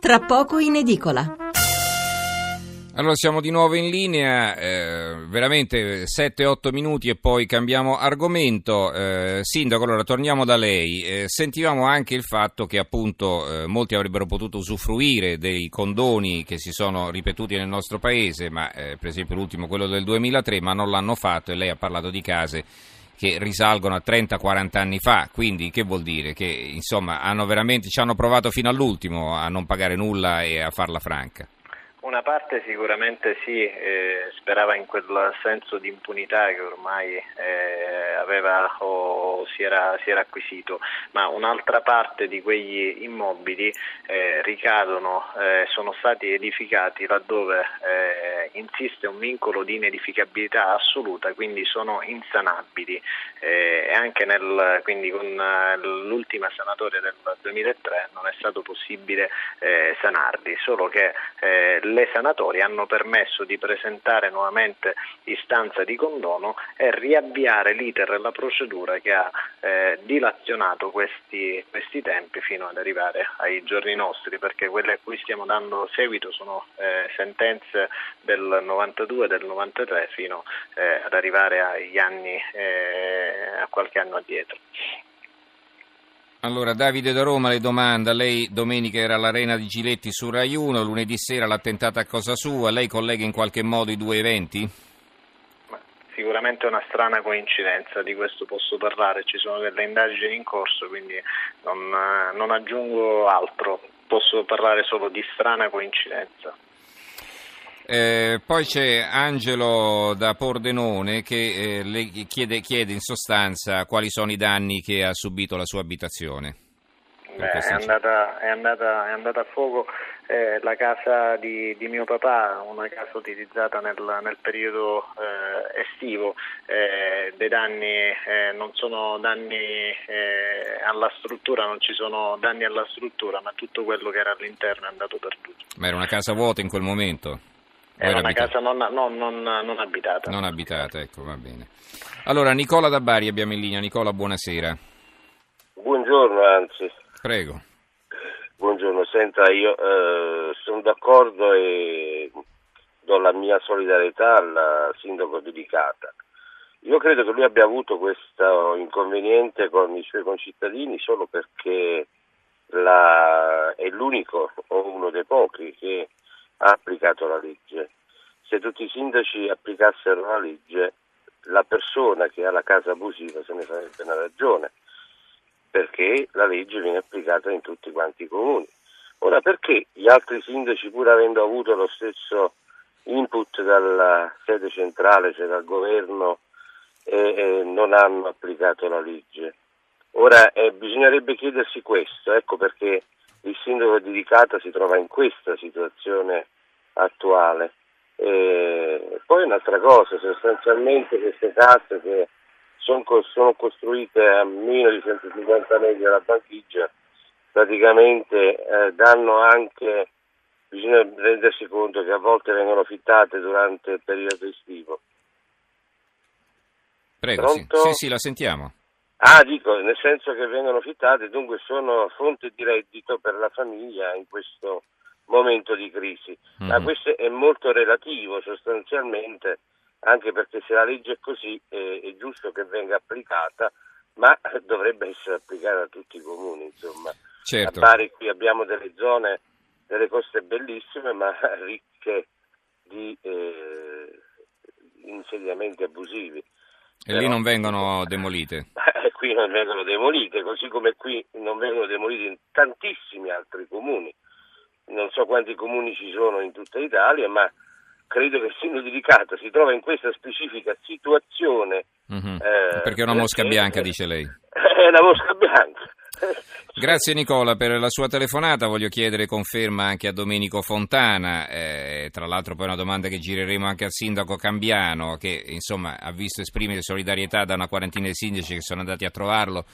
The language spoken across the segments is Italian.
tra poco in edicola. Allora siamo di nuovo in linea, eh, veramente 7-8 minuti e poi cambiamo argomento. Eh, Sindaco, allora torniamo da lei. Eh, sentivamo anche il fatto che appunto eh, molti avrebbero potuto usufruire dei condoni che si sono ripetuti nel nostro paese, ma eh, per esempio l'ultimo quello del 2003, ma non l'hanno fatto e lei ha parlato di case che risalgono a 30-40 anni fa, quindi che vuol dire? Che insomma hanno veramente, ci hanno provato fino all'ultimo a non pagare nulla e a farla franca. Una parte sicuramente sì, eh, sperava in quel senso di impunità che ormai eh, aveva o si era, si era, acquisito, ma un'altra parte di quegli immobili eh, ricadono, eh, sono stati edificati laddove eh, insiste un vincolo di inedificabilità assoluta, quindi sono insanabili. Eh, e anche nel, con l'ultima sanatoria del 2003 non è stato possibile sanarli, solo che le sanatorie hanno permesso di presentare nuovamente istanza di condono e riavviare l'iter e la procedura che ha eh, dilazionato questi, questi, tempi fino ad arrivare ai giorni nostri, perché quelle a cui stiamo dando seguito sono eh, sentenze del 92 e del 93 fino eh, ad arrivare agli anni, eh, a qualche anno addietro. Allora, Davide da Roma le domanda, lei domenica era all'Arena di Giletti su Rai 1, lunedì sera l'attentato a cosa sua, lei collega in qualche modo i due eventi? Sicuramente è una strana coincidenza, di questo posso parlare, ci sono delle indagini in corso, quindi non, non aggiungo altro, posso parlare solo di strana coincidenza. Eh, poi c'è Angelo da Pordenone che eh, le chiede, chiede, in sostanza quali sono i danni che ha subito la sua abitazione. Beh, è, andata, è, andata, è, andata, a fuoco eh, la casa di, di, mio papà, una casa utilizzata nel, nel periodo eh, estivo. Eh, dei danni eh, non sono danni alla struttura, non ci sono danni alla struttura, ma tutto quello che era all'interno è andato perduto. Ma era una casa vuota in quel momento? Era una abitata? casa non, non, non, non, abitata. Non abitata, ecco, va bene. Allora, Nicola da Bari abbiamo in linea. Nicola, buonasera. Buongiorno, anzi. Prego. Buongiorno, senta, io eh, sono d'accordo e do la mia solidarietà al sindaco dedicata. Io credo che lui abbia avuto questo inconveniente con i suoi concittadini solo perché la, è l'unico o uno dei pochi che ha applicato la legge. Se tutti i sindaci applicassero la legge, la persona che ha la casa abusiva se ne farebbe una ragione, perché la legge viene applicata in tutti quanti i comuni. Ora perché gli altri sindaci, pur avendo avuto lo stesso input dalla sede centrale, cioè dal governo, eh, eh, non hanno applicato la legge? Ora eh, bisognerebbe chiedersi questo, ecco perché sindaco di Licata si trova in questa situazione attuale. E poi un'altra cosa, sostanzialmente queste case che sono, sono costruite a meno di 150 metri dalla banchiggia, praticamente eh, danno anche, bisogna rendersi conto che a volte vengono fittate durante il periodo estivo. Prego, sì. sì, sì, la sentiamo. Ah, dico, nel senso che vengono fittate, dunque sono fonte di reddito per la famiglia in questo momento di crisi. Mm. Ma questo è molto relativo sostanzialmente, anche perché se la legge è così eh, è giusto che venga applicata, ma dovrebbe essere applicata a tutti i comuni, insomma. Certo. A Bari qui abbiamo delle zone, delle coste bellissime, ma ricche di eh, insediamenti abusivi. E Però, lì non vengono demolite? qui non vengono demolite, così come qui non vengono demolite in tantissimi altri comuni. Non so quanti comuni ci sono in tutta Italia, ma credo che il sindaco di Licata si trova in questa specifica situazione. Mm-hmm. Eh, perché è una mosca bianca, dice lei. È una mosca bianca. Grazie Nicola per la sua telefonata, voglio chiedere conferma anche a Domenico Fontana, eh, tra l'altro poi una domanda che gireremo anche al sindaco Cambiano che insomma ha visto esprimere solidarietà da una quarantina di sindaci che sono andati a trovarlo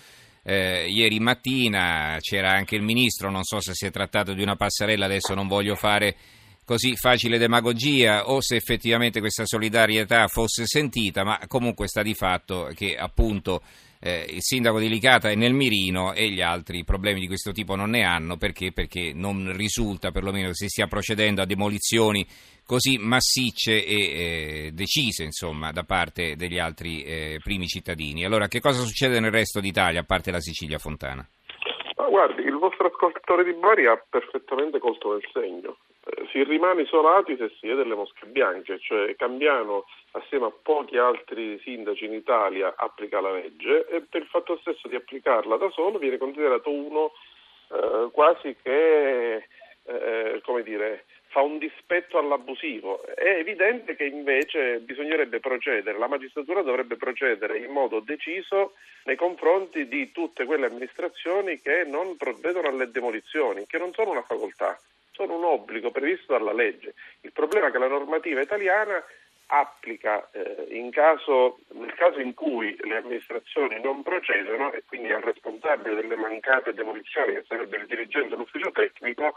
eh, ieri mattina, c'era anche il ministro, non so se si è trattato di una passerella, adesso non voglio fare così facile demagogia o se effettivamente questa solidarietà fosse sentita, ma comunque sta di fatto che appunto eh, il sindaco di Licata è nel mirino e gli altri problemi di questo tipo non ne hanno perché? Perché non risulta perlomeno che si stia procedendo a demolizioni così massicce e eh, decise insomma, da parte degli altri eh, primi cittadini. Allora che cosa succede nel resto d'Italia a parte la Sicilia Fontana? Ma guardi, il vostro ascoltatore di Bari ha perfettamente colto nel segno. Eh, si rimane isolati se si è delle mosche bianche, cioè Cambiano assieme a pochi altri sindaci in Italia applica la legge e per il fatto stesso di applicarla da solo viene considerato uno eh, quasi che, eh, come dire, fa un dispetto all'abusivo. È evidente che invece bisognerebbe procedere, la magistratura dovrebbe procedere in modo deciso nei confronti di tutte quelle amministrazioni che non provvedono alle demolizioni, che non sono una facoltà sono un obbligo previsto dalla legge. Il problema è che la normativa italiana applica eh, in caso, nel caso in cui le amministrazioni non procedono e quindi al responsabile delle mancate demolizioni, che sarebbe il dirigente dell'ufficio tecnico,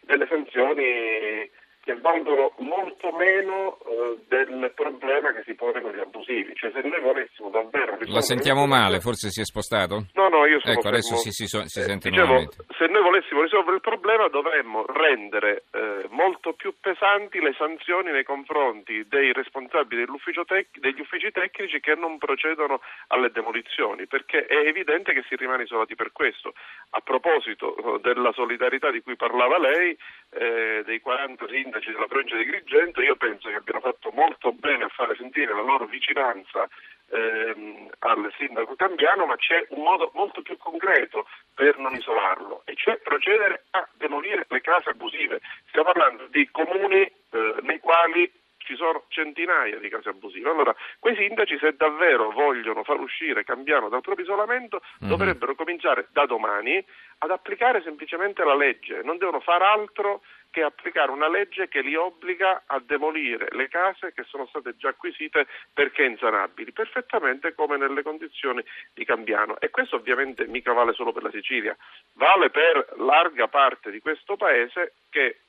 delle sanzioni che valgono molto meno eh, del problema che si pone con gli abusivi. Cioè, se noi volessimo davvero La sentiamo male, forse si è spostato? No, no, io sono Ecco, fermo. adesso si, si, so- si Eh, sente dicevo, se noi volessimo risolvere il problema dovremmo rendere eh, molto più pesanti le sanzioni nei confronti dei responsabili tec- degli uffici tecnici che non procedono alle demolizioni, perché è evidente che si rimane isolati per questo. A proposito eh, della solidarietà di cui parlava lei, eh, dei 40 sindaci della provincia di Agrigento, io penso che abbiano fatto molto bene a fare sentire la loro vicinanza ehm, al sindaco Cambiano, ma c'è un modo molto più concreto per non isolarlo, e cioè procedere a demolire le case abusive. Stiamo parlando di comuni eh, nei quali ci sono centinaia di case abusive. Allora, quei sindaci, se davvero vogliono far uscire Cambiano dal proprio isolamento, Mhm. dovrebbero cominciare da domani ad applicare semplicemente la legge, non devono far altro che applicare una legge che li obbliga a demolire le case che sono state già acquisite perché insanabili, perfettamente come nelle condizioni di Cambiano. E questo ovviamente mica vale solo per la Sicilia, vale per larga parte di questo paese che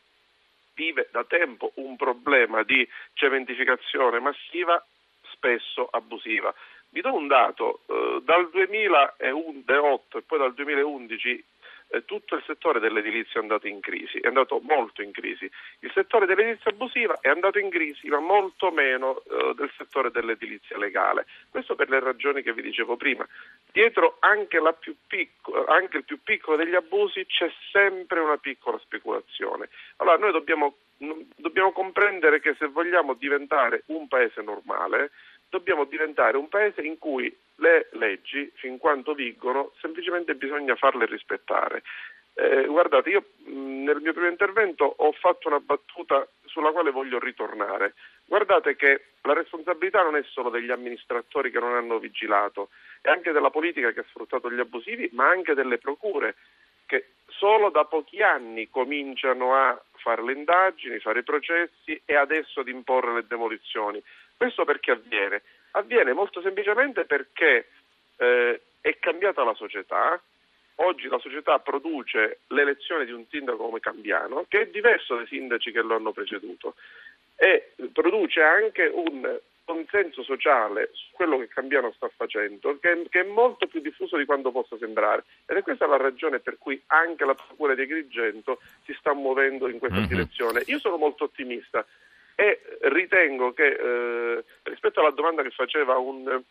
vive da tempo un problema di cementificazione massiva, spesso abusiva. Vi do un dato, eh, dal 2008 e poi dal 2011 eh, tutto il settore dell'edilizia è andato in crisi, è andato molto in crisi. Il settore dell'edilizia abusiva è andato in crisi, ma molto meno eh, del settore dell'edilizia legale. Questo per le ragioni che vi dicevo prima. Dietro anche, picco- anche il più piccolo degli abusi c'è sempre una piccola speculazione. Allora noi dobbiamo, n- dobbiamo comprendere che se vogliamo diventare un paese normale, dobbiamo diventare un paese in cui le leggi, fin quanto vigono, semplicemente bisogna farle rispettare. Eh, guardate, io nel mio primo intervento ho fatto una battuta sulla quale voglio ritornare. Guardate che la responsabilità non è solo degli amministratori che non hanno vigilato, è anche della politica che ha sfruttato gli abusivi, ma anche delle procure che solo da pochi anni cominciano a fare le indagini, fare i processi e adesso ad imporre le demolizioni. Questo perché avviene? Avviene molto semplicemente perché eh, è cambiata la società. Oggi la società produce l'elezione di un sindaco come Cambiano, che è diverso dai sindaci che lo hanno preceduto, e produce anche un consenso sociale su quello che Cambiano sta facendo, che, che è molto più diffuso di quanto possa sembrare. Ed è questa la ragione per cui anche la Procura di Agrigento si sta muovendo in questa Mhm. direzione. Io sono molto ottimista e ritengo che eh, rispetto alla domanda che faceva un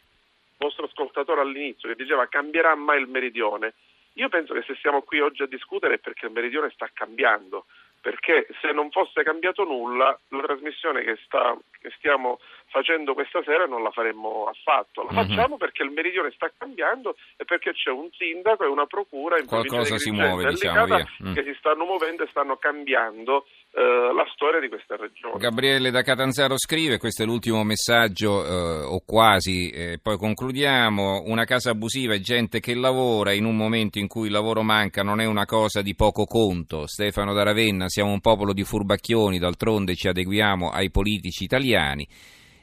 vostro ascoltatore all'inizio che diceva cambierà mai il meridione, io penso che se siamo qui oggi a discutere è perché il meridione sta cambiando, perché se non fosse cambiato nulla la trasmissione che, sta, che stiamo facendo questa sera non la faremmo affatto, la Mhm. facciamo perché il meridione sta cambiando e perché c'è un sindaco e una procura in Qualcosa si muove, diciamo. Mm. che si stanno muovendo e stanno cambiando eh, la storia di questa regione. Gabriele da Catanzaro scrive, questo è l'ultimo messaggio, eh, o quasi, eh, poi concludiamo, una casa abusiva è gente che lavora in un momento in cui il lavoro manca, non è una cosa di poco conto. Stefano da Ravenna, siamo un popolo di furbacchioni, d'altronde ci adeguiamo ai politici italiani.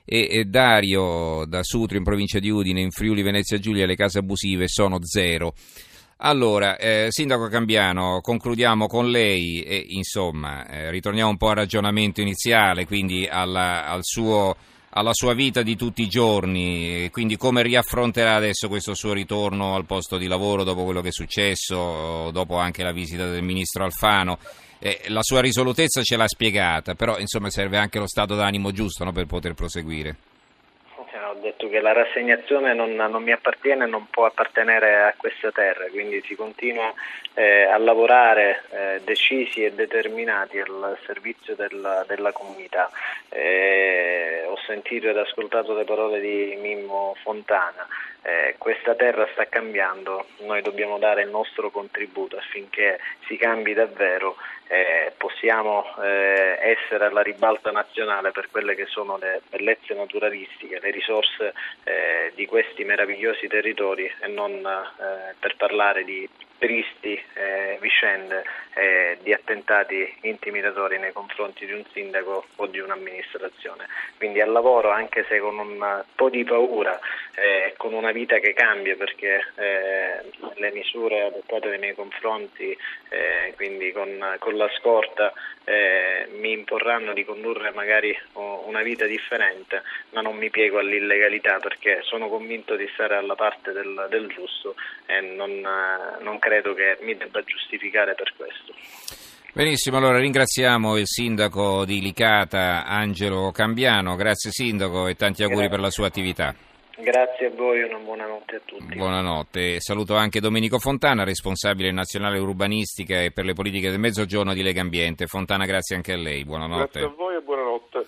E, Dario da Sutro in provincia di Udine, in Friuli Venezia Giulia, le case abusive sono zero. Allora, eh, Sindaco Cambiano, concludiamo con lei e insomma eh, ritorniamo un po' al ragionamento iniziale, quindi alla- al suo alla sua vita di tutti i giorni, quindi come riaffronterà adesso questo suo ritorno al posto di lavoro dopo quello che è successo, dopo anche la visita del ministro Alfano. Eh, la sua risolutezza ce l'ha spiegata, però insomma serve anche lo stato d'animo giusto no, per poter proseguire ho detto che la rassegnazione non, non mi appartiene e non può appartenere a questa terra, quindi si continua eh, a lavorare eh, decisi e determinati al servizio della, della comunità. Eh, ho sentito ed ascoltato le parole di Mimmo Fontana. Eh, questa terra sta cambiando, noi dobbiamo dare il nostro contributo affinché si cambi davvero eh, possiamo eh, essere alla ribalta nazionale per quelle che sono le bellezze naturalistiche, le risorse eh, di questi meravigliosi territori e non eh, per parlare di tristi eh, vicende eh, di attentati intimidatori nei confronti di un sindaco o di un'amministrazione. Quindi al lavoro, anche se con un po' di paura eh, con una vita che cambia perché eh, le misure adottate nei miei confronti, eh, quindi con, con, la scorta, eh, mi imporranno di condurre magari una vita differente, ma non mi piego all'illegalità perché sono convinto di stare alla parte del, del giusto e non, non credo che mi debba giustificare per questo. Benissimo, allora ringraziamo il sindaco di Licata Angelo Cambiano, grazie sindaco e tanti auguri grazie. per la sua attività. Grazie a voi, una buona notte a tutti. Buonanotte. Saluto anche Domenico Fontana, responsabile nazionale urbanistica e per le politiche del Mezzogiorno di Lega Ambiente. Fontana, grazie anche a lei. Buonanotte. Grazie a voi e buonanotte.